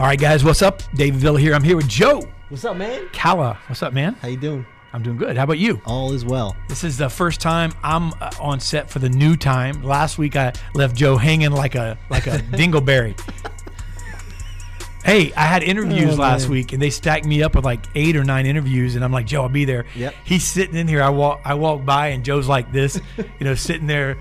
All right, guys, what's up? David Villa here. I'm here with Joe What's up, man? Calla. What's up, man? How you doing? I'm doing good. How about you? All is well. This is the first time I'm uh, on set for the new time. Last week I left Joe hanging like a like a dingleberry. Hey, I had interviews Oh, last man. week, and they stacked me up with like eight or nine interviews, and I'm like, Joe, I'll be there. Yep. He's sitting in here. I walk, I walk by, and Joe's like this, you know, sitting there.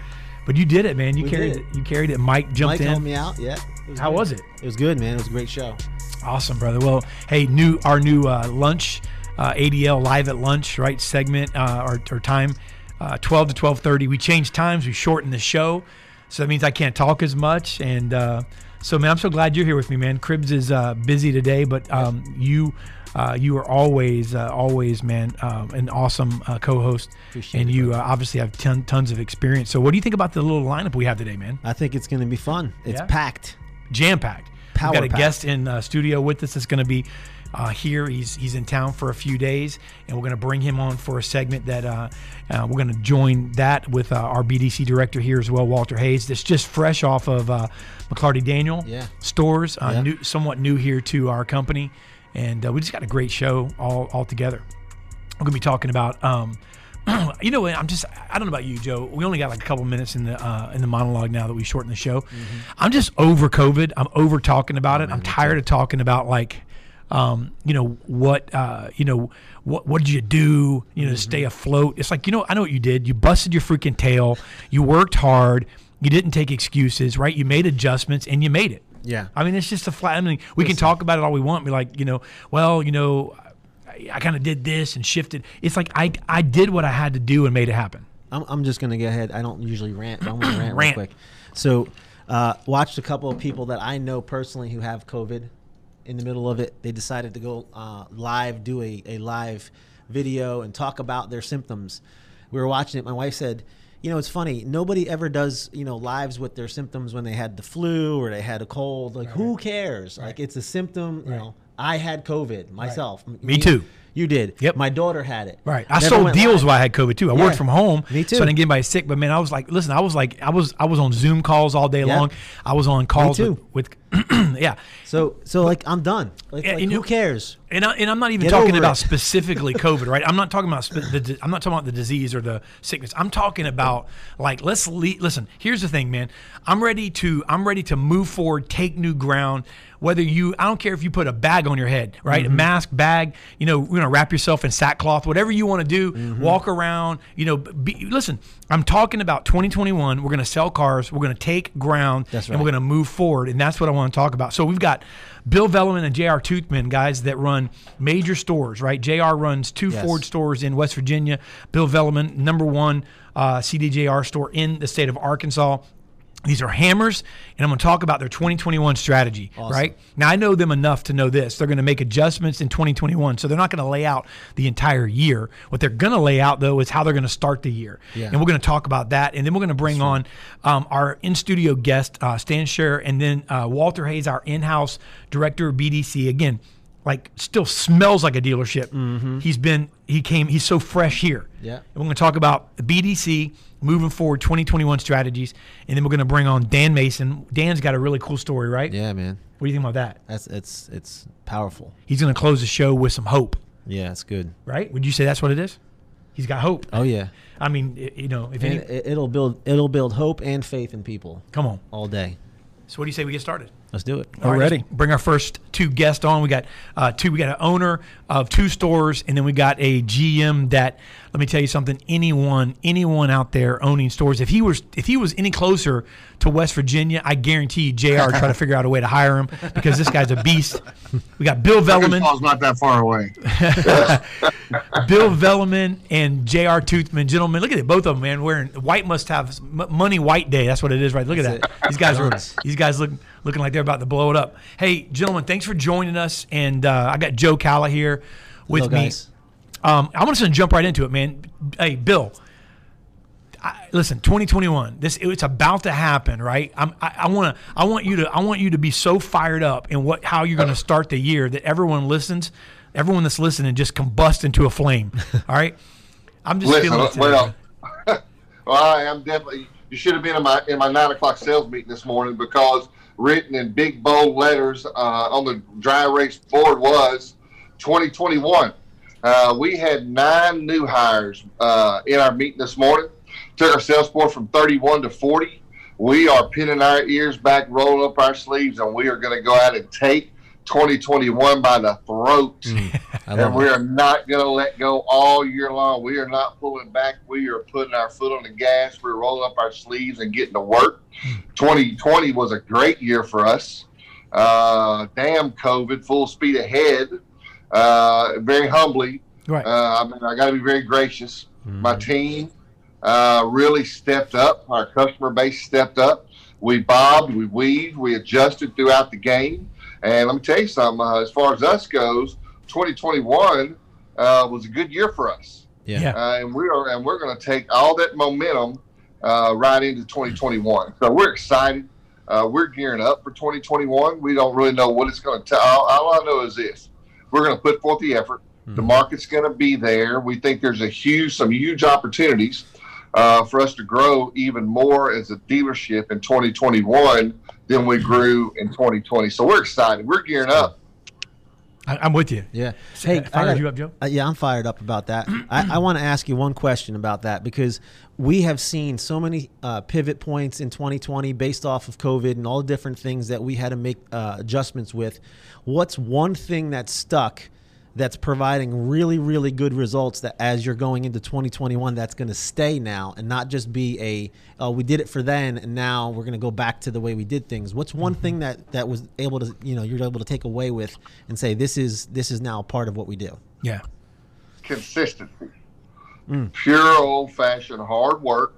But you did it, man. You We carried did it. You carried it. Mike jumped Mike in. helped me out. Yeah. How good. was it? It was good, man. It was a great show. Awesome, brother. Well, hey, new our new uh, lunch, uh, ADL live at lunch, right? Segment uh, or, or time, uh, twelve to twelve thirty. We changed times. We shortened the show, so that means I can't talk as much. And uh, so, man, I'm so glad you're here with me, man. Cribs is uh, busy today, but um, you. Uh, you are always, uh, always, man, um, an awesome uh, co-host, Appreciate and it, you uh, obviously have ton, tons of experience. So, what do you think about the little lineup we have today, man? I think it's going to be fun. It's Yeah? packed. Jam packed. We've got a guest in uh, studio with us that's going to be uh, here. He's he's in town for a few days, and we're going to bring him on for a segment that uh, uh, we're going to join that with uh, our BDC director here as well, Walter Hayes. That's just fresh off of uh, McLarty Daniel Yeah. stores, uh, Yeah. new, somewhat new here to our company, and uh, we just got a great show all all together. We're going to be talking about. Um, you know, what? I'm just I don't know about you, Joe. We only got like a couple minutes in the uh, in the monologue now that we shortened the show. I'm just over COVID. I'm over talking about it. I'm tired of talking about like, um, you know what, uh, you know what what did you do, you know, to stay afloat. It's like you know I know what you did. You busted your freaking tail. You worked hard. You didn't take excuses, right? You made adjustments and you made it. Yeah. I mean, it's just a flat. I mean, we can talk about it all we want. Be like, you know, well, you know, I, kind of did this and shifted. It's like I I did what I had to do and made it happen. I'm, I'm just going to go ahead. I don't usually rant, but I'm going to rant, Rant. real quick. So, uh, watched a couple of people that I know personally who have COVID. In the middle of it, they decided to go uh, live, do a, a live video, and talk about their symptoms. We were watching it. My wife said, "You know, it's funny. Nobody ever does you know lives with their symptoms when they had the flu or they had a cold. Like, who cares? Like, it's a symptom. You know, I had COVID myself. Me too. You did. Yep. My daughter had it. Right. I Never sold deals live. while I had COVID too. I Yeah. worked from home. Me too. So I didn't get anybody sick. But man, I was like, listen, I was like, I was I was on Zoom calls all day Yeah. long. I was on calls too. with, with yeah. So so like I'm done. Like, Yeah, like, know- who cares? And, I, and I'm not even Get talking about it. specifically COVID, right? I'm not talking about the. I'm not talking about the disease or the sickness. I'm talking about like let's le- listen. Here's the thing, man. I'm ready to. I'm ready to move forward, take new ground. Whether you, I don't care if you put a bag on your head, right? Mm-hmm. A mask, bag. You know, we're gonna wrap yourself in sackcloth, whatever you want to do. Mm-hmm. Walk around. You know, be, listen. I'm talking about 2021. We're gonna sell cars. We're gonna take ground, That's and we're gonna move forward, and that's what I want to talk about. So we've got Bill Velleman and J.R. Toothman, guys that run major stores, right? J.R. runs two Yes. Ford stores in West Virginia. Bill Velleman, number one uh, CDJR store in the state of Arkansas. These are hammers, and I'm going to talk about their 2021 strategy, right? Now, I know them enough to know this. They're going to make adjustments in 2021, so they're not going to lay out the entire year. What they're going to lay out, though, is how they're going to start the year. Yeah. And we're going to talk about that, and then we're going to bring on um, our in studio guest, uh, Stan Scherer, and then uh, Walter Hayes, our in house director of BDC. Again, like still smells like a dealership. Mm-hmm. He's been, he came, he's so fresh here. Yeah. And we're going to talk about the BDC moving forward 2021 strategies, and then we're going to bring on Dan Mason. Dan's got a really cool story, right? Yeah, man. What do you think about that? That's it's it's powerful. He's going to close the show with some hope, Yeah, it's good. right? Would you say that's what it is? He's got hope. Oh yeah. I mean, i- you know, if any, it'll build it'll build hope and faith in people come on. all day. So what do you say we get started? Let's do it. All right, let's Bring our first two guests on. We got uh, two. We got an owner of two stores, and then we got a GM that. Let me tell you something. Anyone, anyone out there owning stores, if he was, if he was any closer to West Virginia, I guarantee you, Jr. try to figure out a way to hire him because this guy's a beast. We got Bill Velleman. Arkansas's not that far away. Bill Velleman and Jr. Toothman, gentlemen, look at it. Both of them, man, wearing white must have money white day. That's what it is, right? Look at that. These guys are these guys look looking like they're about to blow it up. Hey, gentlemen, thanks for joining us. And uh, I got Joe Calla here with Hello, me. guys. Um, I want to jump right into it, man. Hey, Bill. I, listen, 2021. This it's about to happen, right? I'm, I, I want to. I want you to. I want you to be so fired up in what how you're going to start the year that everyone listens. Everyone that's listening just combust into a flame. All right. I'm just Listen, feeling it today. well, well, I am definitely. You should have been in my in my nine o'clock sales meeting this morning because written in big bold letters uh, on the dry erase board was 2021. Uh, we had nine new hires uh, in our meeting this morning. Took our sales force from 31 to 40. We are pinning our ears back, rolling up our sleeves, and we are going to go out and take 2021 by the throat. Mm, and we are not going to let go all year long. We are not pulling back. We are putting our foot on the gas. We're rolling up our sleeves and getting to work. 2020 was a great year for us. Uh, damn COVID, full speed ahead. Uh, very humbly. Right. Uh, I mean, I got to be very gracious. Mm-hmm. My team uh, really stepped up. Our customer base stepped up. We bobbed, we weaved, we adjusted throughout the game. And let me tell you something. Uh, as far as us goes, 2021 uh, was a good year for us. Yeah. Uh, and we are, and we're going to take all that momentum uh, right into 2021. So we're excited. Uh, we're gearing up for 2021. We don't really know what it's going to tell. All, all, I know is this: we're going to put forth the effort. Mm-hmm. The market's going to be there. We think there's a huge, some huge opportunities uh, for us to grow even more as a dealership in 2021 than we grew in 2020. So we're excited. We're gearing up. I, am with you. Yeah. Hey, fired you up, Joe? Uh, yeah, I'm fired up about that. I, I want to ask you one question about that because we have seen so many uh, pivot points in 2020 based off of COVID and all the different things that we had to make uh, adjustments with. What's one thing that stuck that's providing really, really good results that as you're going into 2021, that's going to stay now and not just be a, oh, we did it for then and now we're going to go back to the way we did things. What's one mm-hmm. thing that, that was able to, you know, you're able to take away with and say, this is, this is now part of what we do? Yeah. Consistency. Mm. Pure old fashioned hard work.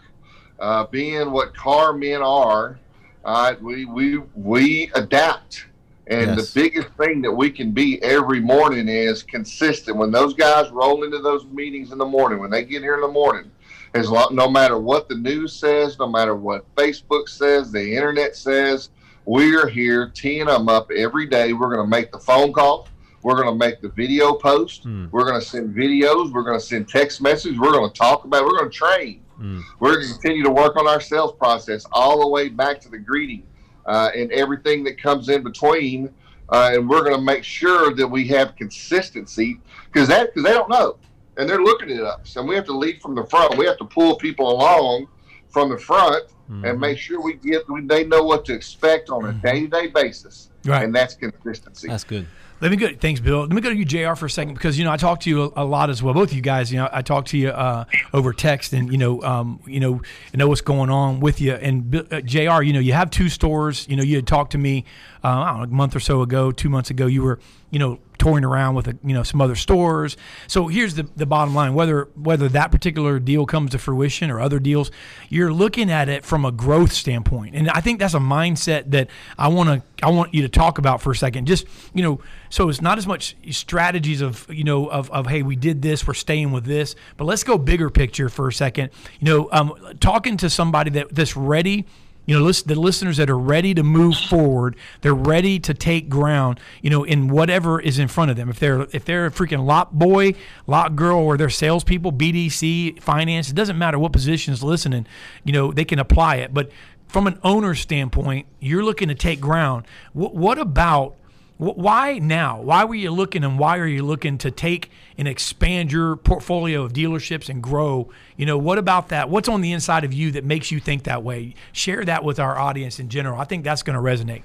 Uh, being what car men are, uh, we, we, we adapt and yes. the biggest thing that we can be every morning is consistent. When those guys roll into those meetings in the morning, when they get here in the morning, as long, no matter what the news says, no matter what Facebook says, the internet says, we're here teeing them up every day. We're going to make the phone call. We're going to make the video post. Mm. We're going to send videos. We're going to send text messages. We're going to talk about. It. We're going to train. Mm. We're going to continue to work on our sales process all the way back to the greeting uh, and everything that comes in between. Uh, and we're going to make sure that we have consistency because that because they don't know and they're looking at us and we have to lead from the front. We have to pull people along from the front mm-hmm. and make sure we get they know what to expect on a day to day basis. Right. And that's consistency. That's good. Let me go. Thanks, Bill. Let me go to you, Jr. for a second because you know I talked to you a, a lot as well. Both of you guys, you know, I talked to you uh, over text, and you know, um, you know, know what's going on with you. And uh, Jr. You know, you have two stores. You know, you had talked to me, uh, I know, a month or so ago, two months ago. You were, you know, touring around with a, you know some other stores. So here's the, the bottom line: whether whether that particular deal comes to fruition or other deals, you're looking at it from a growth standpoint, and I think that's a mindset that I want to I want you to talk about for a second. Just you know, so it's not as much strategies of you know of, of hey we did this we're staying with this, but let's go bigger picture for a second. You know, um, talking to somebody that that's ready you know, the listeners that are ready to move forward, they're ready to take ground, you know, in whatever is in front of them. If they're if they're a freaking lot boy, lot girl, or they're salespeople, BDC, finance, it doesn't matter what positions listening, you know, they can apply it. But from an owner standpoint, you're looking to take ground. What, what about why now? Why were you looking and why are you looking to take and expand your portfolio of dealerships and grow? You know, what about that? What's on the inside of you that makes you think that way? Share that with our audience in general. I think that's going to resonate.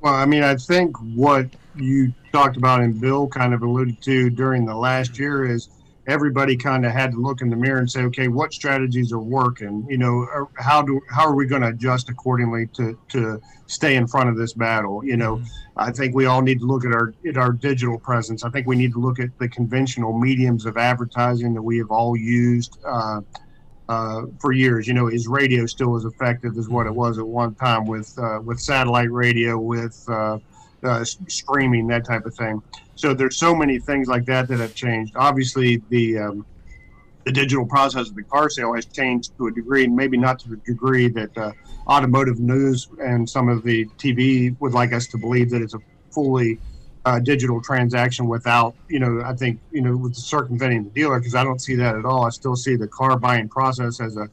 Well, I mean, I think what you talked about and Bill kind of alluded to during the last year is everybody kind of had to look in the mirror and say, okay, what strategies are working? You know, how do how are we going to adjust accordingly to to stay in front of this battle? You know, mm-hmm. I think we all need to look at our at our digital presence. I think we need to look at the conventional mediums of advertising that we have all used. Uh, uh, for years, you know, is radio still as effective as what it was at one time with uh, with satellite radio, with uh, streaming, that type of thing. So there's so many things like that that have changed. Obviously, the um, the digital process of the car sale has changed to a degree, and maybe not to the degree that uh, automotive news and some of the TV would like us to believe that it's a fully uh, digital transaction without, you know, I think, you know, with circumventing the dealer, because I don't see that at all. I still see the car buying process as a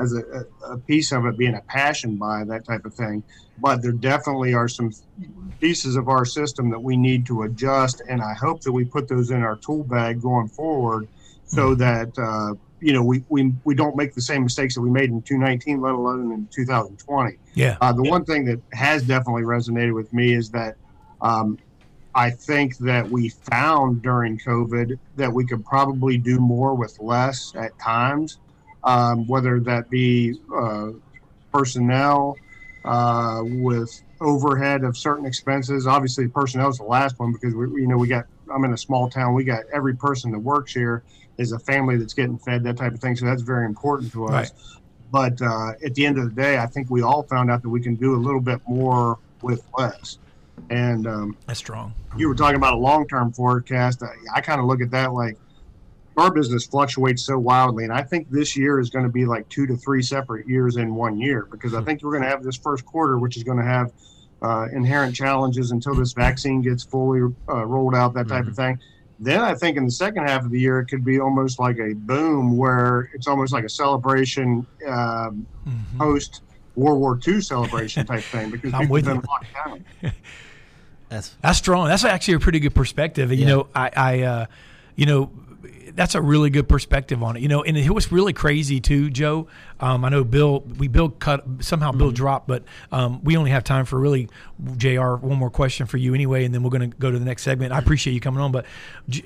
as a, a piece of it being a passion by that type of thing. But there definitely are some pieces of our system that we need to adjust, and I hope that we put those in our tool bag going forward, so that uh, you know we, we we don't make the same mistakes that we made in 2019, let alone in 2020. Yeah. Uh, the one thing that has definitely resonated with me is that um, I think that we found during COVID that we could probably do more with less at times, um, whether that be uh, personnel, uh, with overhead of certain expenses. Obviously, personnel is the last one because we, you know, we got. I'm in a small town. We got every person that works here is a family that's getting fed that type of thing. So that's very important to us. Right. But uh, at the end of the day, I think we all found out that we can do a little bit more with less. And um, That's strong. you were talking about a long-term forecast. I, I kind of look at that like our business fluctuates so wildly, and I think this year is going to be like two to three separate years in one year because I think we're going to have this first quarter, which is going to have uh, inherent challenges until this vaccine gets fully uh, rolled out, that type of thing. Then I think in the second half of the year, it could be almost like a boom where it's almost like a celebration um, Mhm. post World War II celebration type thing because people have you. been locked down. That's That's strong. That's actually a pretty good perspective. You Yeah. know, I, I uh, you know, that's a really good perspective on it. You know, and it was really crazy too, Joe. Um, I know Bill, we Bill cut somehow Bill dropped, but um, we only have time for really Jr. One more question for you anyway, and then we're going to go to the next segment. I appreciate you coming on, but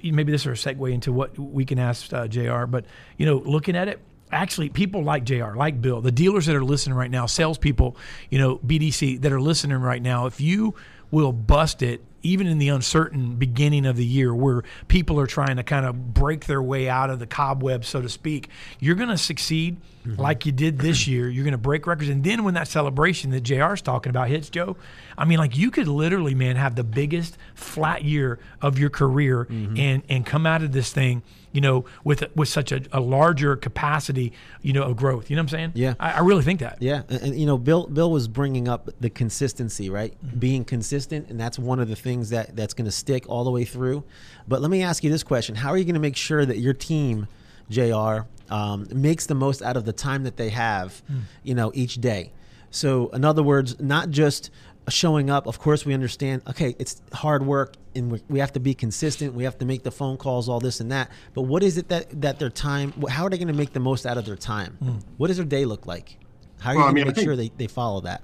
maybe this is a segue into what we can ask uh, Jr. But you know, looking at it, actually people like JR, like Bill, the dealers that are listening right now, salespeople, you know, BDC that are listening right now, if you will bust it, even in the uncertain beginning of the year where people are trying to kind of break their way out of the cobweb, so to speak, you're going to succeed mm-hmm. like you did this year. You're going to break records. And then when that celebration that JR is talking about hits, Joe, I mean, like you could literally, man, have the biggest flat year of your career mm-hmm. and, and come out of this thing you know, with with such a, a larger capacity, you know, of growth. You know what I'm saying? Yeah. I, I really think that. Yeah, and, and, you know, Bill Bill was bringing up the consistency, right? Being consistent, and that's one of the things that that's going to stick all the way through. But let me ask you this question: How are you going to make sure that your team, Jr., um, makes the most out of the time that they have, you know, each day? So, in other words, not just showing up. Of course, we understand. Okay, it's hard work, and we, we have to be consistent. We have to make the phone calls, all this and that. But what is it that that their time? How are they going to make the most out of their time? Hmm. What does their day look like? How are you Well, I going mean, to make think- sure they, they follow that?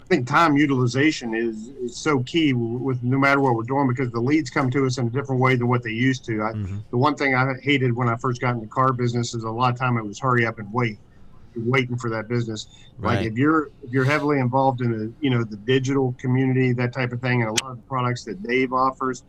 I think time utilization is, is so key with no matter what we're doing because the leads come to us in a different way than what they used to. I, mm-hmm. The one thing I hated when I first got in the car business is a lot of time it was hurry up and wait, waiting for that business. Like if you're if you're heavily involved in the you know the digital community that type of thing and a lot of the products that Dave offers,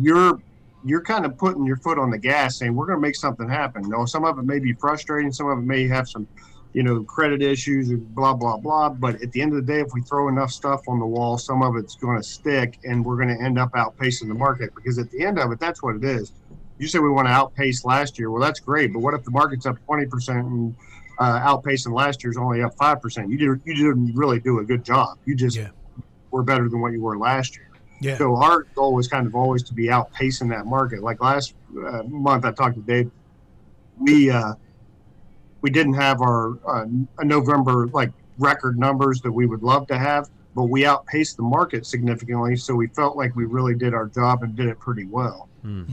you're you're kind of putting your foot on the gas saying we're going to make something happen. No, some of it may be frustrating, some of it may have some you know, credit issues and blah, blah, blah. But at the end of the day, if we throw enough stuff on the wall, some of it's going to stick and we're going to end up outpacing the market because at the end of it, that's what it is. You say we want to outpace last year. Well, that's great. But what if the market's up 20% and uh, outpacing last year's only up 5%? You, did, you didn't really do a good job. You just Yeah. were better than what you were last year. Yeah. So our goal was kind of always to be outpacing that market. Like last uh, month, I talked to Dave. We uh, we didn't have our uh, November like record numbers that we would love to have, but we outpaced the market significantly. So we felt like we really did our job and did it pretty well. Hmm.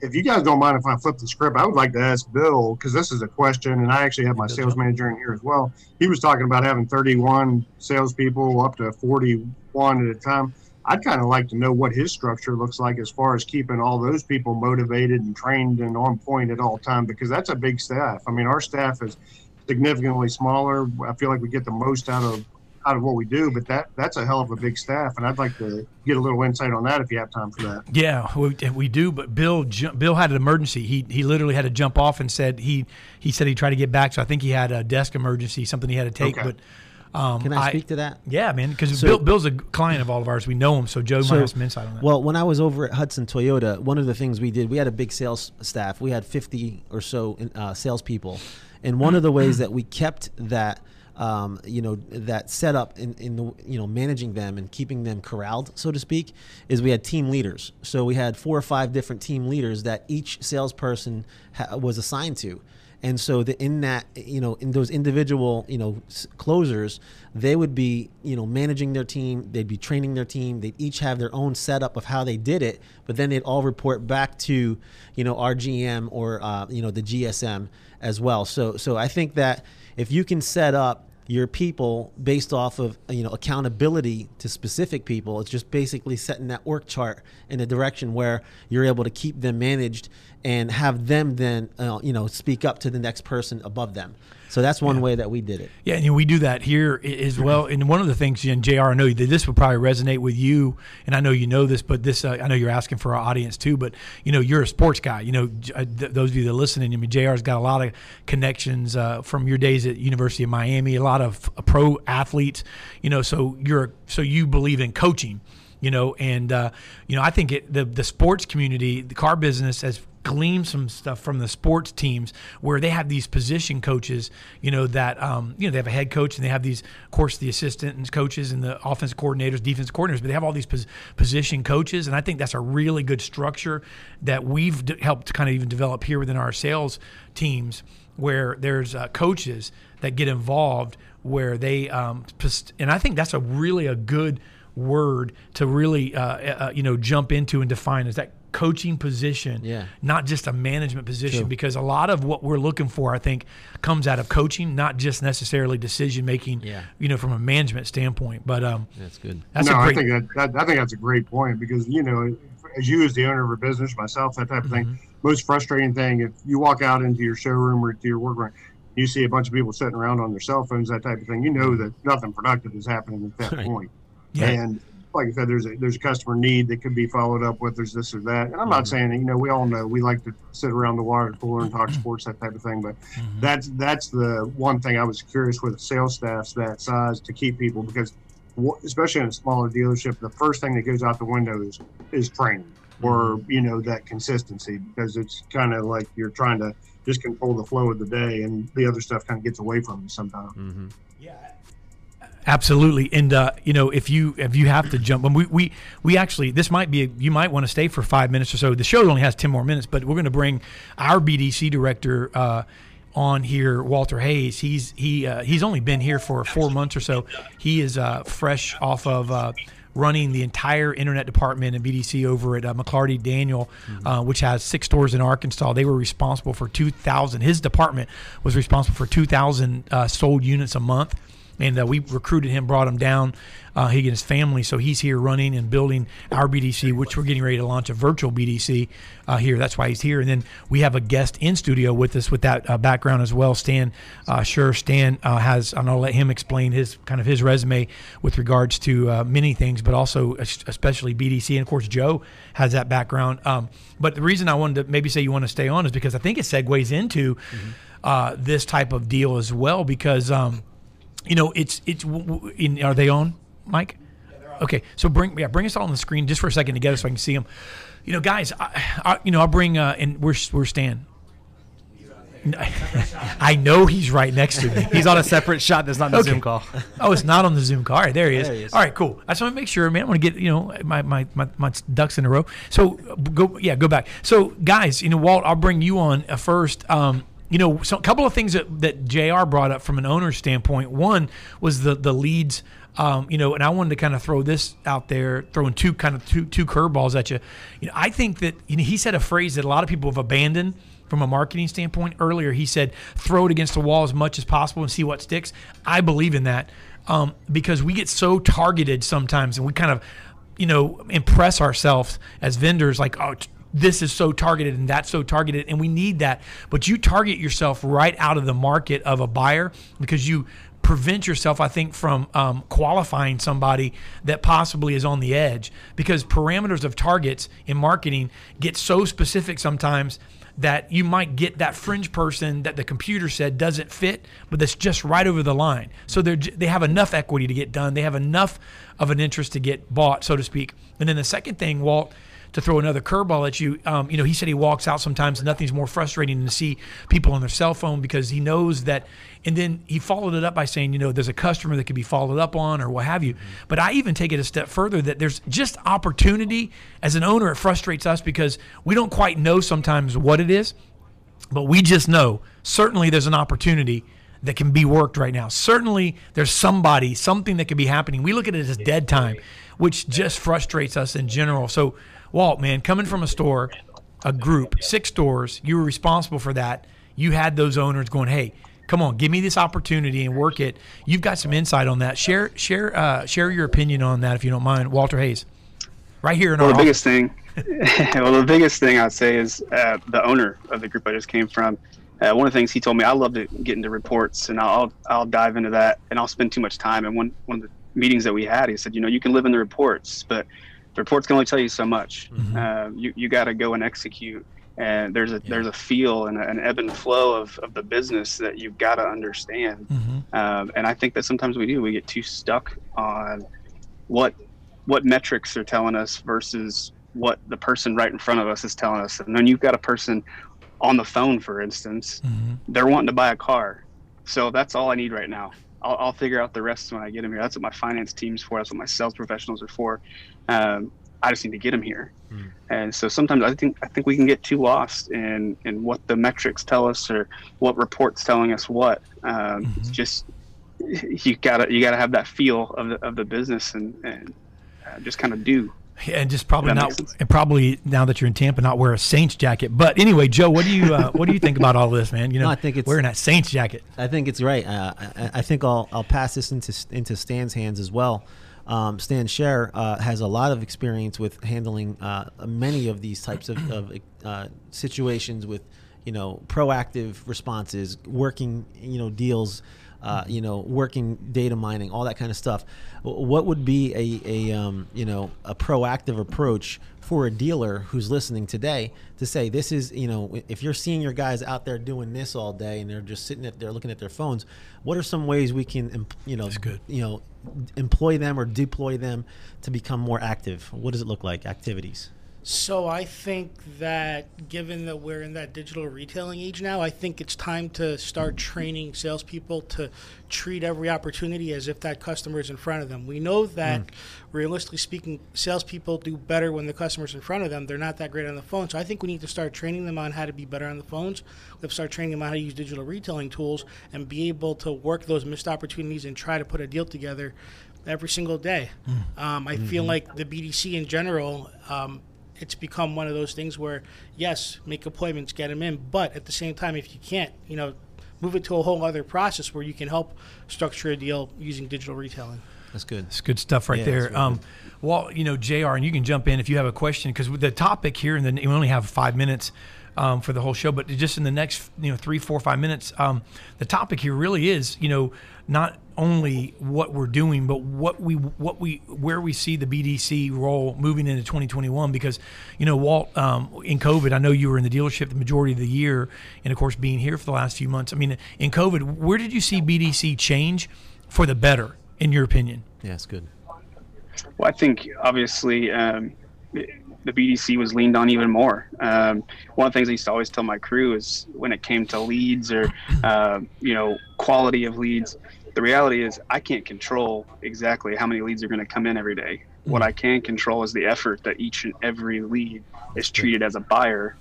If you guys don't mind if I flip the script, I would like to ask Bill because this is a question, and I actually have my sales manager in here as well. He was talking about having 31 salespeople up to 41 at a time. I'd kind of like to know what his structure looks like as far as keeping all those people motivated and trained and on point at all time because that's a big staff. I mean, our staff is significantly smaller. I feel like we get the most out of out of what we do, but that that's a hell of a big staff, and I'd like to get a little insight on that if you have time for that. Yeah, we, we do. But Bill, Bill had an emergency. He he literally had to jump off and said he he said he tried to get back. So I think he had a desk emergency, something he had to take. Okay. But um, Can I, speak to that? Yeah, man, because So- Bill, Bill's a client of all of ours. We know him, so Joe So- might have some insight on that. Well, when I was over at Hudson Toyota, one of the things we did, we had a big sales staff. We had 50 or so uh, salespeople. And one of the ways that we kept that, um, you know, that setup in, in the, you know, managing them and keeping them corralled, so to speak, is we had team leaders. So we had four or five different team leaders that each salesperson ha- was assigned to. and so the, in that you know in those individual you know closers they would be you know managing their team they'd be training their team they'd each have their own setup of how they did it but then they'd all report back to you know our gm or uh, you know the gsm as well so so i think that if you can set up your people based off of you know accountability to specific people. It's just basically setting that work chart in a direction where you're able to keep them managed and have them then uh, you know speak up to the next person above them so that's one way that we did it Yeah, and we do that here as well. And one of the things, and Jr. I know that this would probably resonate with you, and I know you know this, but this uh, I know you're asking for our audience too. But you know, you're a sports guy. You know, uh, th- those of you that are listening, I mean, Jr's got a lot of connections uh, from your days at University of Miami, a lot of uh, pro athletes. You know, so you're so you believe in coaching. You know, and uh, you know, I think it, the the sports community, the car business has glean some stuff from the sports teams where they have these position coaches, you know, that, um, you know, they have a head coach and they have these, of course, the assistant and coaches and the offensive coordinators, defense coordinators, but they have all these pos- position coaches. And I think that's a really good structure that we've d- helped kind of even develop here within our sales teams where there's uh, coaches that get involved where they, um, and I think that's a really a good word to really, uh, uh, you know, jump into and define is that coaching position, Yeah. not just a management position, True. because a lot of what we're looking for, I think, comes out of coaching, not just necessarily decision making, Yeah. you know, from a management standpoint. But um, that's good that's no, a I great. think that, that I think that's a great point because you know, as you as the owner of a business, myself, that type of thing. Mm-hmm. Most frustrating thing if you walk out into your showroom or to your workroom, you see a bunch of people sitting around on their cell phones, that type of thing. You know that nothing productive is happening at that Right. point. Yeah. And like I said, there's a there's a customer need that could be followed up with. There's this or that. And I'm not saying that, you know we all know we like to sit around the water cooler and talk sports that type of thing. But Mm-hmm. that's that's the one thing I was curious with sales staffs that size to keep people because especially in a smaller dealership, the first thing that goes out the window is is training or you know that consistency because it's kind of like you're trying to just control the flow of the day and the other stuff kind of gets away from you sometimes. mm-hmm. Absolutely, and uh, you know if you if you have to jump, when we we we actually this might be a, you might want to stay for five minutes or so. The show only has ten more minutes, but we're going to bring our BDC director uh, on here, Walter Hayes. He's he uh, he's only been here for four months or so. He is uh, fresh off of. Uh, running the entire internet department in BDC over at uh, McLarty Daniel, uh, which has six stores in Arkansas. They were responsible for 2,000. His department was responsible for 2,000 uh, sold units a month and uh, we recruited him, brought him down, uh, he and his family. So he's here running and building our BDC, which we're getting ready to launch a virtual BDC uh, here. That's why he's here. And then we have a guest in studio with us with that uh, background as well. Stan, uh, sure, Stan uh, has. I'm gonna let him explain his kind of his resume with regards to uh, many things, but also especially BDC. And of course, Joe has that background. Um, but the reason I wanted to maybe say you want to stay on is because I think it segues into uh, this type of deal as well because. Um, you know, it's it's. w- w- In, are they on, Mike? Okay, so bring yeah, bring us all on the screen just for a second together so I can see them. You know, guys, I, I, you know, I'll bring uh, and we're we're Stan. I know he's right next to me. He's on a separate shot that's not the Okay. Zoom call. Oh, it's not on the Zoom call. All right, there he is. There he is. All right, cool. I just want to make sure, man. I want to get you know my, my, my, my ducks in a row. So uh, go, yeah, go back. So guys, you know, Walt, I'll bring you on uh, first. Um, you know, so a couple of things that, that Jr. brought up from an owner's standpoint. One was the the leads. Um, you know, and I wanted to kind of throw this out there, throwing two kind of two two curveballs at you. You know, I think that you know he said a phrase that a lot of people have abandoned from a marketing standpoint earlier. He said, "Throw it against the wall as much as possible and see what sticks." I believe in that um, because we get so targeted sometimes, and we kind of, you know, impress ourselves as vendors, like, "Oh, this is so targeted and that's so targeted," and we need that. But you target yourself right out of the market of a buyer because you prevent yourself, I think, from um, qualifying somebody that possibly is on the edge because parameters of targets in marketing get so specific sometimes that you might get that fringe person that the computer said doesn't fit, but that's just right over the line. So they they have enough equity to get done. They have enough of an interest to get bought, so to speak. And then the second thing, Walt, to throw another curveball at you, um, you know, he said he walks out sometimes and nothing's more frustrating than to see people on their cell phone because he knows that. And then he followed it up by saying, you know, there's a customer that could be followed up on or what have you. But I even take it a step further that there's just opportunity. As an owner, it frustrates us because we don't quite know sometimes what it is but we just know certainly there's an opportunity that can be worked right now. Certainly there's somebody, something that could be happening. We look at it as dead time, which just frustrates us in general. So, Walt, man, coming from a store, a group, six stores, you were responsible for that. You had those owners going, hey, come on, give me this opportunity and work it. You've got some insight on that. Share share uh, share your opinion on that if you don't mind, Walter Hayes. Right here in well, our the biggest thing. well, the biggest thing I'd say is uh, the owner of the group I just came from. Uh, one of the things he told me, I love to get into reports, and I'll I'll dive into that, and I'll spend too much time. And one one of the meetings that we had, he said, you know, you can live in the reports, but the reports can only tell you so much. Mm-hmm. Uh, you you got to go and execute and there's a yeah. there's a feel and an ebb and flow of, of the business that you've got to understand mm-hmm. um, and i think that sometimes we do we get too stuck on what what metrics are telling us versus what the person right in front of us is telling us and then you've got a person on the phone for instance mm-hmm. they're wanting to buy a car so that's all i need right now I'll, I'll, figure out the rest when i get them here that's what my finance team's for that's what my sales professionals are for um, I just need to get them here. Mm. And so sometimes I think I think we can get too lost in in what the metrics tell us or what reports telling us what. Um, mm-hmm. Just you gotta you gotta have that feel of the of the business and and uh, just kind of do. Yeah, and just probably not, and probably now that you're in Tampa, not wear a Saints jacket. But anyway, Joe, what do you uh, what do you think about all this, man? You know, no, I think it's wearing that Saints jacket. I think it's right. Uh, I, I, think I'll I'll pass this into into Stan's hands as well. Um, Stan Scher uh, has a lot of experience with handling uh, many of these types of, of uh, situations with, you know, proactive responses, working, you know, deals, uh, you know, working data mining, all that kind of stuff. What would be a, a um, you know, a proactive approach for a dealer who's listening today to say this is you know if you're seeing your guys out there doing this all day and they're just sitting at they're looking at their phones what are some ways we can you know you know employ them or deploy them to become more active? What does it look like activities so I think that given that we're in that digital retailing age now, I think it's time to start training salespeople to treat every opportunity as if that customer is in front of them. We know that, mm. realistically speaking, salespeople do better when the customer's in front of them. They're not that great on the phone. So I think we need to start training them on how to be better on the phones. We have to start training them on how to use digital retailing tools and be able to work those missed opportunities and try to put a deal together every single day. Mm. Um, I mm-hmm. feel like the BDC in general. Um, it's become one of those things where yes, make appointments, get them in, but at the same time, if you can't, you know, move it to a whole other process where you can help structure a deal using digital retailing. That's good. That's good stuff right yeah, there. Um, well, you know, Jr. and you can jump in if you have a question because the topic here, and then we only have five minutes. Um, for the whole show, but just in the next, you know, three, four, five minutes, um, the topic here really is, you know, not only what we're doing, but what we what we where we see the BDC role moving into 2021. Because you know, Walt, um, in COVID, I know you were in the dealership the majority of the year, and of course, being here for the last few months. I mean, in COVID, where did you see BDC change for the better, in your opinion? Yeah, it's good. Well, I think obviously. Um, the BDC was leaned on even more. Um, one of the things I used to always tell my crew is when it came to leads or uh, you know quality of leads, the reality is I can't control exactly how many leads are going to come in every day. What I can control is the effort that each and every lead is treated as a buyer.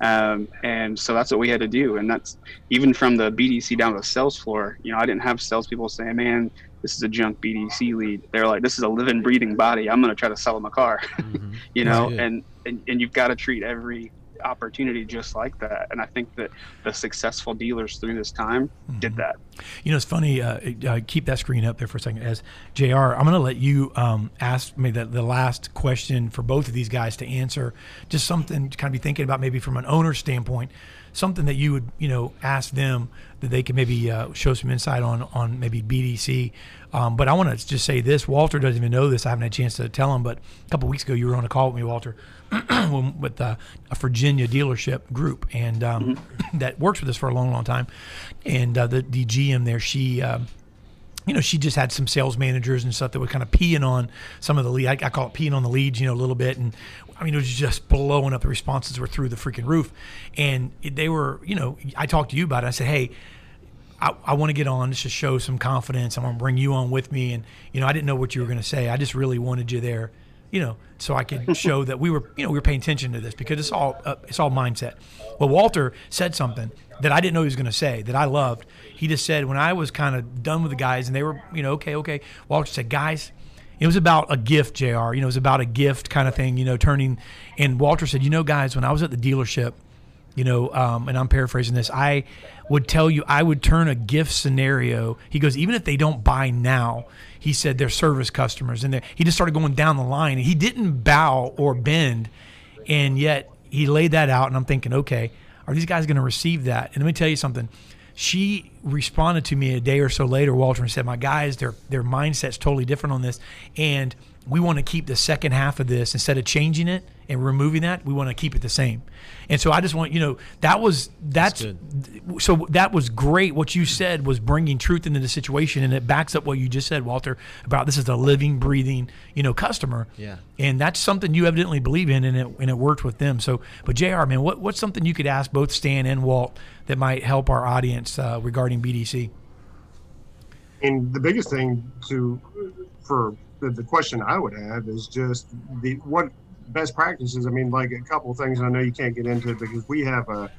Um, and so that's what we had to do. And that's even from the BDC down to the sales floor. You know, I didn't have salespeople saying, man, this is a junk BDC lead. They're like, this is a living, breathing body. I'm going to try to sell them a car, mm-hmm. you know, and, and, and you've got to treat every opportunity just like that. And I think that the successful dealers through this time mm-hmm. did that. You know, it's funny. Uh, uh, keep that screen up there for a second. As Jr., I'm going to let you um, ask me the, the last question for both of these guys to answer. Just something to kind of be thinking about, maybe from an owner standpoint something that you would you know ask them that they can maybe uh, show some insight on on maybe BDC. Um, but I want to just say this: Walter doesn't even know this. I haven't had a chance to tell him, but a couple weeks ago you were on a call with me, Walter, with uh, a Virginia dealership group, and um, mm-hmm. that works with us for a long, long time. And uh, the the GM there, she. Um, you know, she just had some sales managers and stuff that were kind of peeing on some of the lead. I, I, call it peeing on the leads, you know, a little bit. And I mean, it was just blowing up. The responses were through the freaking roof. And they were, you know, I talked to you about it. I said, hey, I, I want to get on just to show some confidence. I want to bring you on with me. And, you know, I didn't know what you were going to say. I just really wanted you there you know, so I could show that we were, you know, we were paying attention to this because it's all uh, it's all mindset. Well, Walter said something that I didn't know he was going to say that I loved. He just said when I was kind of done with the guys and they were, you know, okay, okay. Walter said, guys. It was about a gift, Jr. You know, it was about a gift kind of thing. You know, turning. And Walter said, you know, guys, when I was at the dealership, you know, um, and I'm paraphrasing this, I would tell you I would turn a gift scenario. He goes, even if they don't buy now, he said they're service customers, and he just started going down the line. He didn't bow or bend, and yet he laid that out. And I'm thinking, okay, are these guys going to receive that? And let me tell you something. She responded to me a day or so later, Walter, and said, "My guys, their their mindset's totally different on this, and we want to keep the second half of this instead of changing it and removing that. We want to keep it the same." And so I just want you know that was that's, that's so that was great. What you said was bringing truth into the situation, and it backs up what you just said, Walter, about this is a living, breathing, you know, customer. Yeah. And that's something you evidently believe in, and it and it worked with them. So, but Jr. Man, what what's something you could ask both Stan and Walt that might help our audience uh, regarding BDC? And the biggest thing to for the, the question I would have is just the what best practices. I mean, like a couple of things. I know you can't get into it because we have a,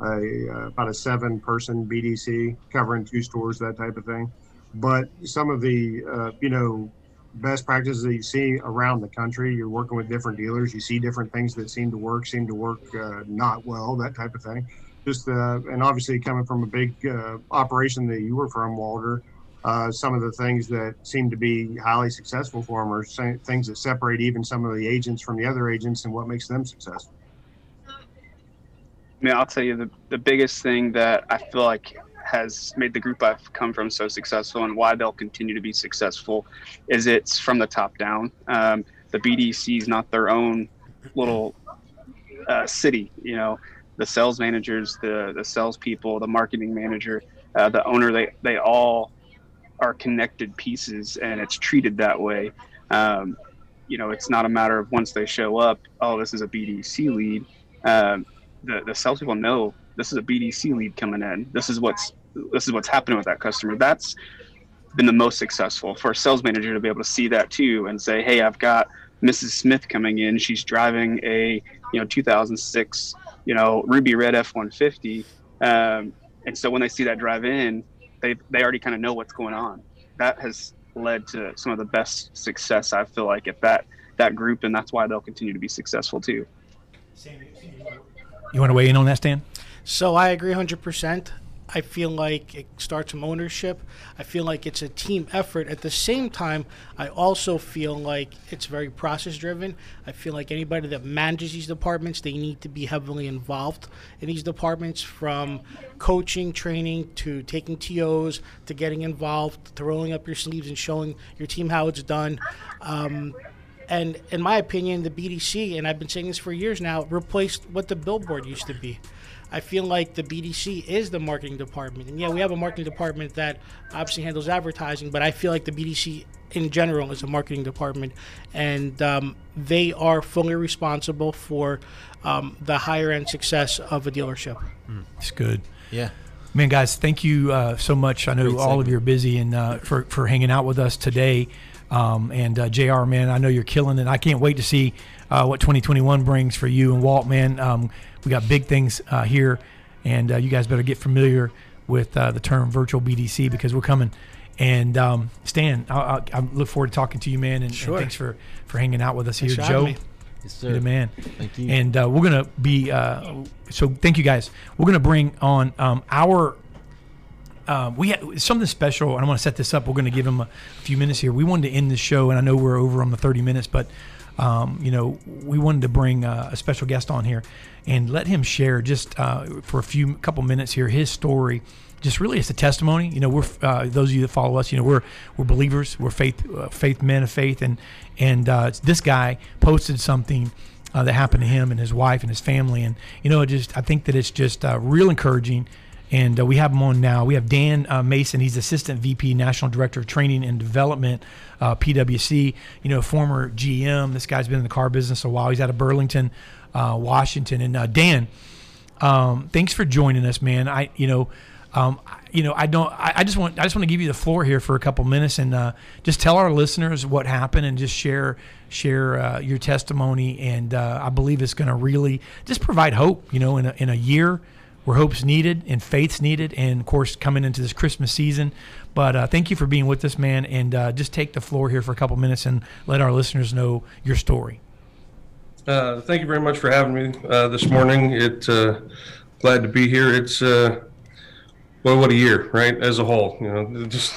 a uh, about a seven person BDC covering two stores, that type of thing. But some of the uh, you know best practices that you see around the country, you're working with different dealers. You see different things that seem to work, seem to work uh, not well, that type of thing. Just uh, and obviously coming from a big uh, operation that you were from, Walter uh, some of the things that seem to be highly successful for them are things that separate even some of the agents from the other agents and what makes them successful. I mean, I'll tell you the, the biggest thing that I feel like has made the group I've come from so successful and why they'll continue to be successful is it's from the top down. Um, the BDC is not their own little uh, city, you know, the sales managers, the, the salespeople, the marketing manager, uh, the owner, they, they all are connected pieces and it's treated that way. Um, you know, it's not a matter of once they show up, oh, this is a BDC lead. Um, the the salespeople know this is a BDC lead coming in. This is what's this is what's happening with that customer. That's been the most successful for a sales manager to be able to see that too and say, hey, I've got Mrs. Smith coming in. She's driving a you know 2006 you know ruby red F150. Um, and so when they see that drive in, they they already kind of know what's going on. That has led to some of the best success I feel like at that that group, and that's why they'll continue to be successful too. You want to weigh in on that, Stan? So I agree 100%. I feel like it starts from ownership. I feel like it's a team effort. At the same time, I also feel like it's very process driven. I feel like anybody that manages these departments, they need to be heavily involved in these departments from coaching, training to taking TOs to getting involved to rolling up your sleeves and showing your team how it's done. Um, and in my opinion, the BDC, and I've been saying this for years now, replaced what the billboard used to be. I feel like the BDC is the marketing department. And yeah, we have a marketing department that obviously handles advertising, but I feel like the BDC in general is a marketing department. And um, they are fully responsible for um, the higher end success of a dealership. Mm, it's good. Yeah. Man, guys, thank you uh, so much. I know all of you are busy and uh, for, for hanging out with us today. Um, and uh, JR, man, I know you're killing it. I can't wait to see uh, what 2021 brings for you and Walt, man. Um, we got big things uh, here, and uh, you guys better get familiar with uh, the term virtual BDC because we're coming. And um, Stan, I, I, I, look forward to talking to you, man. And, sure. and thanks for, for hanging out with us thanks here, Joe. Yes, sir. You're the man. Thank you. And uh, we're gonna be uh, so. Thank you, guys. We're gonna bring on um, our. Um, we had something special, and I want to set this up. We're going to give him a few minutes here. We wanted to end the show, and I know we're over on the 30 minutes, but um, you know, we wanted to bring uh, a special guest on here and let him share just uh, for a few couple minutes here his story. Just really, it's a testimony. You know, we're uh, those of you that follow us. You know, we're we're believers. We're faith uh, faith men of faith, and and uh, this guy posted something. Uh, that happened to him and his wife and his family, and you know, just I think that it's just real encouraging and uh, we have him on now. We have Dan uh, Mason. He's Assistant VP, National Director of Training and Development, uh, PwC. You know, former GM. This guy's been in the car business a while. He's out of Burlington, uh, Washington. And uh, Dan, um, thanks for joining us, man. I, you know, Um, you know, I don't. I, I, just want. I just want to give you the floor here for a couple minutes and uh, just tell our listeners what happened and just share share uh, your testimony. And uh, I believe it's going to really just provide hope. You know, in a, in a year where hope's needed and faith's needed, and of course coming into this Christmas season. But uh, thank you for being with us, man. And uh, just take the floor here for a couple minutes and let our listeners know your story. Uh, thank you very much for having me this morning. It glad to be here. It's well, what a year, right? As a whole, you know, just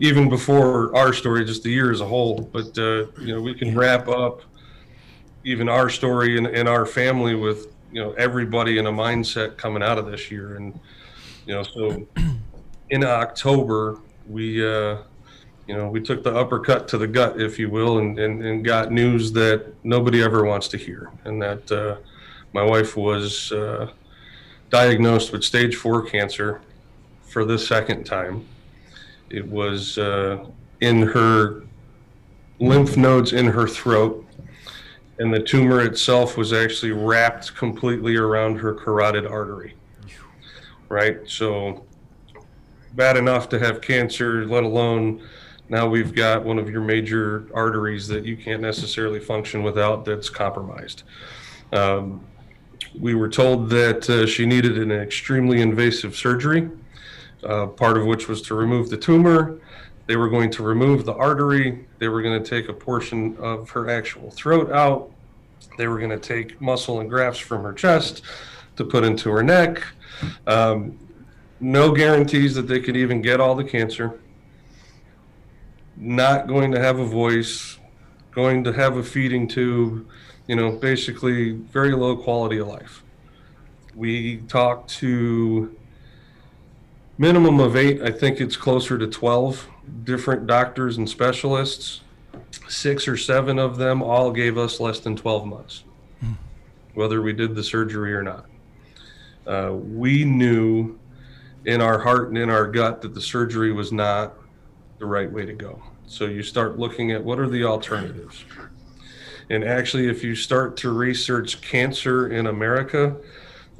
even before our story, just the year as a whole. But uh, you know, we can wrap up even our story and, and our family with you know everybody in a mindset coming out of this year, and you know, so in October we. Uh, you know, we took the uppercut to the gut, if you will, and, and, and got news that nobody ever wants to hear. And that uh, my wife was uh, diagnosed with stage four cancer for the second time. It was uh, in her lymph nodes in her throat, and the tumor itself was actually wrapped completely around her carotid artery. Right? So, bad enough to have cancer, let alone now we've got one of your major arteries that you can't necessarily function without that's compromised. Um, we were told that uh, she needed an extremely invasive surgery, uh, part of which was to remove the tumor. They were going to remove the artery. They were going to take a portion of her actual throat out. They were going to take muscle and grafts from her chest to put into her neck. Um, no guarantees that they could even get all the cancer. Not going to have a voice, going to have a feeding tube you know, basically very low quality of life. We talked to minimum of eight, I think it's closer to 12 different doctors and specialists. Six or seven of them all gave us less than 12 months, hmm. whether we did the surgery or not. Uh, we knew in our heart and in our gut that the surgery was not the right way to go. So you start looking at what are the alternatives. And actually, if you start to research cancer in America,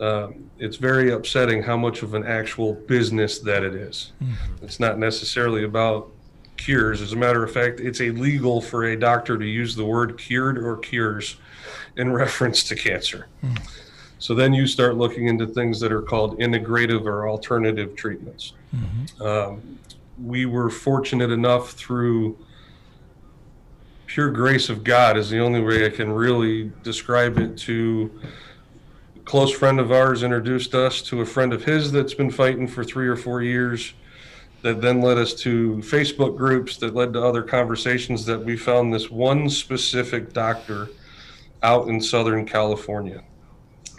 uh, it's very upsetting how much of an actual business that it is. Mm-hmm. It's not necessarily about cures. As a matter of fact, it's illegal for a doctor to use the word cured or cures in reference to cancer. Mm-hmm. So then you start looking into things that are called integrative or alternative treatments. Mm-hmm. Um, we were fortunate enough through pure grace of God is the only way I can really describe it to close friend of ours introduced us to a friend of his that's been fighting for three or four years that then led us to Facebook groups that led to other conversations that we found this one specific doctor out in Southern California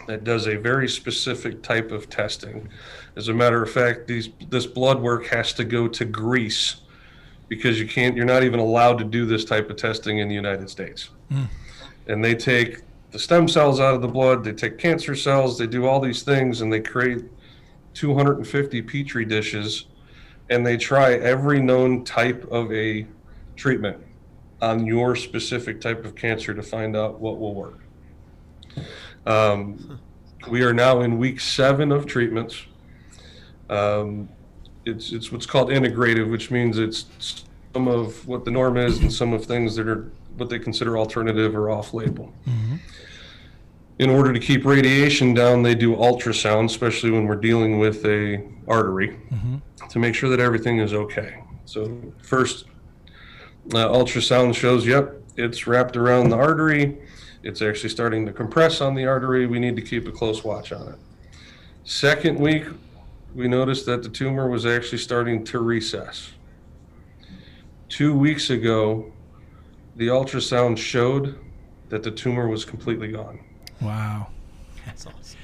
that does a very specific type of testing. As a matter of fact, these this blood work has to go to Greece because you can't you're not even allowed to do this type of testing in the United States. Mm. And they take the stem cells out of the blood, they take cancer cells, they do all these things and they create 250 petri dishes and they try every known type of a treatment on your specific type of cancer to find out what will work. Um, we are now in week seven of treatments. Um, it's it's what's called integrative, which means it's some of what the norm is and some of things that are what they consider alternative or off-label. Mm-hmm. In order to keep radiation down, they do ultrasound, especially when we're dealing with a artery, mm-hmm. to make sure that everything is okay. So first, uh, ultrasound shows, yep, it's wrapped around the artery. It's actually starting to compress on the artery. We need to keep a close watch on it. Second week, we noticed that the tumor was actually starting to recess. Two weeks ago, the ultrasound showed that the tumor was completely gone. Wow. That's awesome.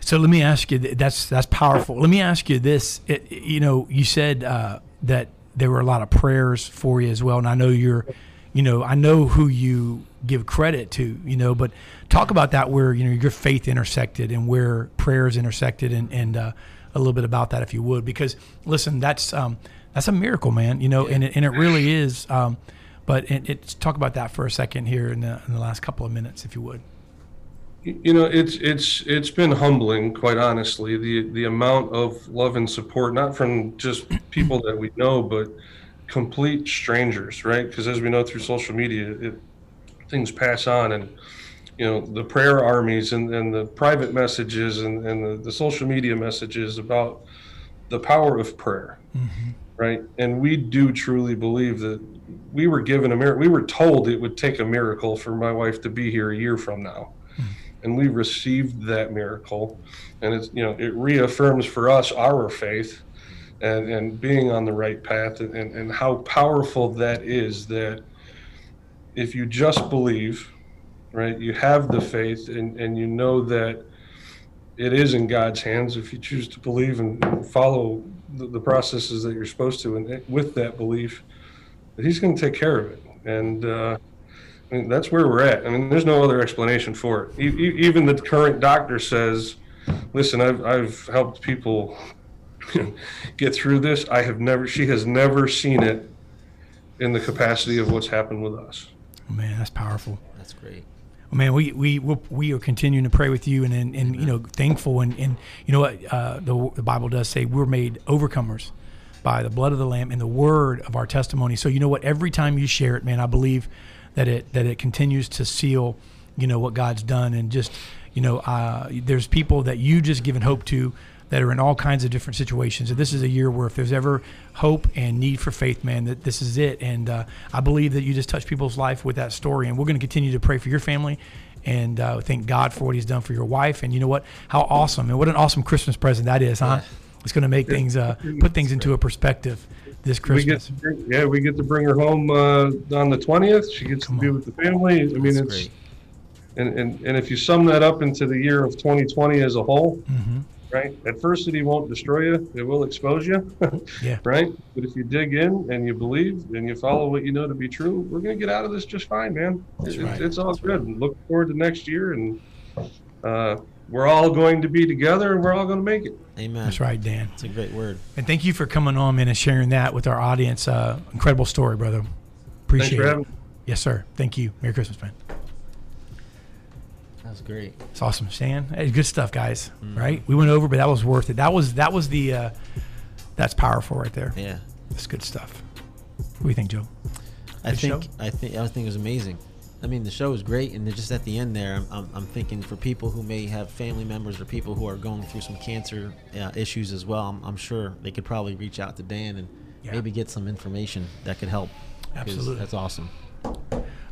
So let me ask you. That's that's powerful. Let me ask you this. It, you know, you said uh, that there were a lot of prayers for you as well, and I know you're, you know, I know who you give credit to, you know, but talk about that where you know your faith intersected and where prayers intersected, and and uh, a little bit about that if you would, because listen, that's um, that's a miracle, man. You know, and it, and it really is. Um, but it, it, talk about that for a second here in the, in the last couple of minutes, if you would. you know it's it's it's been humbling quite honestly the the amount of love and support not from just people that we know but complete strangers right? Because as we know through social media it, things pass on and you know the prayer armies and, and the private messages and, and the, the social media messages about the power of prayer mm-hmm. Right? And we do truly believe that we were given a miracle we were told it would take a miracle for my wife to be here a year from now. Hmm. And we received that miracle. And it's you know it reaffirms for us our faith and and being on the right path and, and, and how powerful that is that if you just believe right you have the faith and and you know that it is in god's hands if you choose to believe and, and follow the, the processes that you're supposed to and with that belief that he's going to take care of it and uh I mean, that's where we're at. I mean, there's no other explanation for it. E- e- even the current doctor says, "Listen, I've I've helped people get through this. I have never. She has never seen it in the capacity of what's happened with us." Man, that's powerful. That's great. Man, we we we'll, we are continuing to pray with you, and and, and you know, thankful, and and you know what uh, the the Bible does say we're made overcomers by the blood of the Lamb and the word of our testimony. So you know what? Every time you share it, man, I believe that it that it continues to seal, you know, what God's done, and just you know, uh, there's people that you just given hope to that are in all kinds of different situations. And this is a year where if there's ever hope and need for faith, man, that this is it. And uh, I believe that you just touch people's life with that story. And we're going to continue to pray for your family and uh, thank God for what He's done for your wife. And you know what? How awesome and what an awesome Christmas present that is, huh? It's going to make things uh, put things into a perspective this We Christmas. to bring, yeah, we get to bring her home uh, on the twentieth. She gets Come to be on. with the family. I mean, That's it's great. and, and and if you sum that up into the year of 2020 as a whole, hmm right? Adversity won't destroy you; it will expose you. Yeah. Right. But if you dig in and you believe and you follow what you know to be true, we're gonna get out of this just fine, man. It- right. It's all good. And Look forward to next year, and uh, we're all going to be together, and we're all going to make it. Amen. That's right, Dan. It's a great word. And thank you for coming on, man, and sharing that with our audience. Uh, incredible story, brother. Thanks Appreciate for it. having. Yes, sir. Thank you. Merry Christmas, man. That's great. It's awesome, Stan. Hey, good stuff, guys. Mm-hmm. Right? We went over, but that was worth it. That was that was the uh, that's powerful right there. Yeah. That's good stuff. What do you think, Joe? I Good think show? I think I think it was amazing. I mean, the show was great, and just at the end there, I'm, I'm, I'm thinking for people who may have family members or people who are going through some cancer uh, issues as well, I'm, I'm sure they could probably reach out to Dan and Yeah. maybe get some information that could help. Absolutely. That's awesome.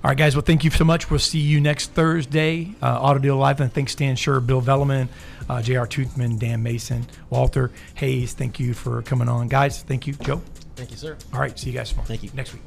All right, guys. Well, thank you so much. We'll see you next Thursday, uh, Auto Deal Live. And thanks, Stan Sure, Bill Velleman, uh, J.R. Toothman, Dan Mason, Walter Hayes. Thank you for coming on, guys. Thank you, Joe. Thank you, sir. All right, see you guys tomorrow. Thank you. Next week.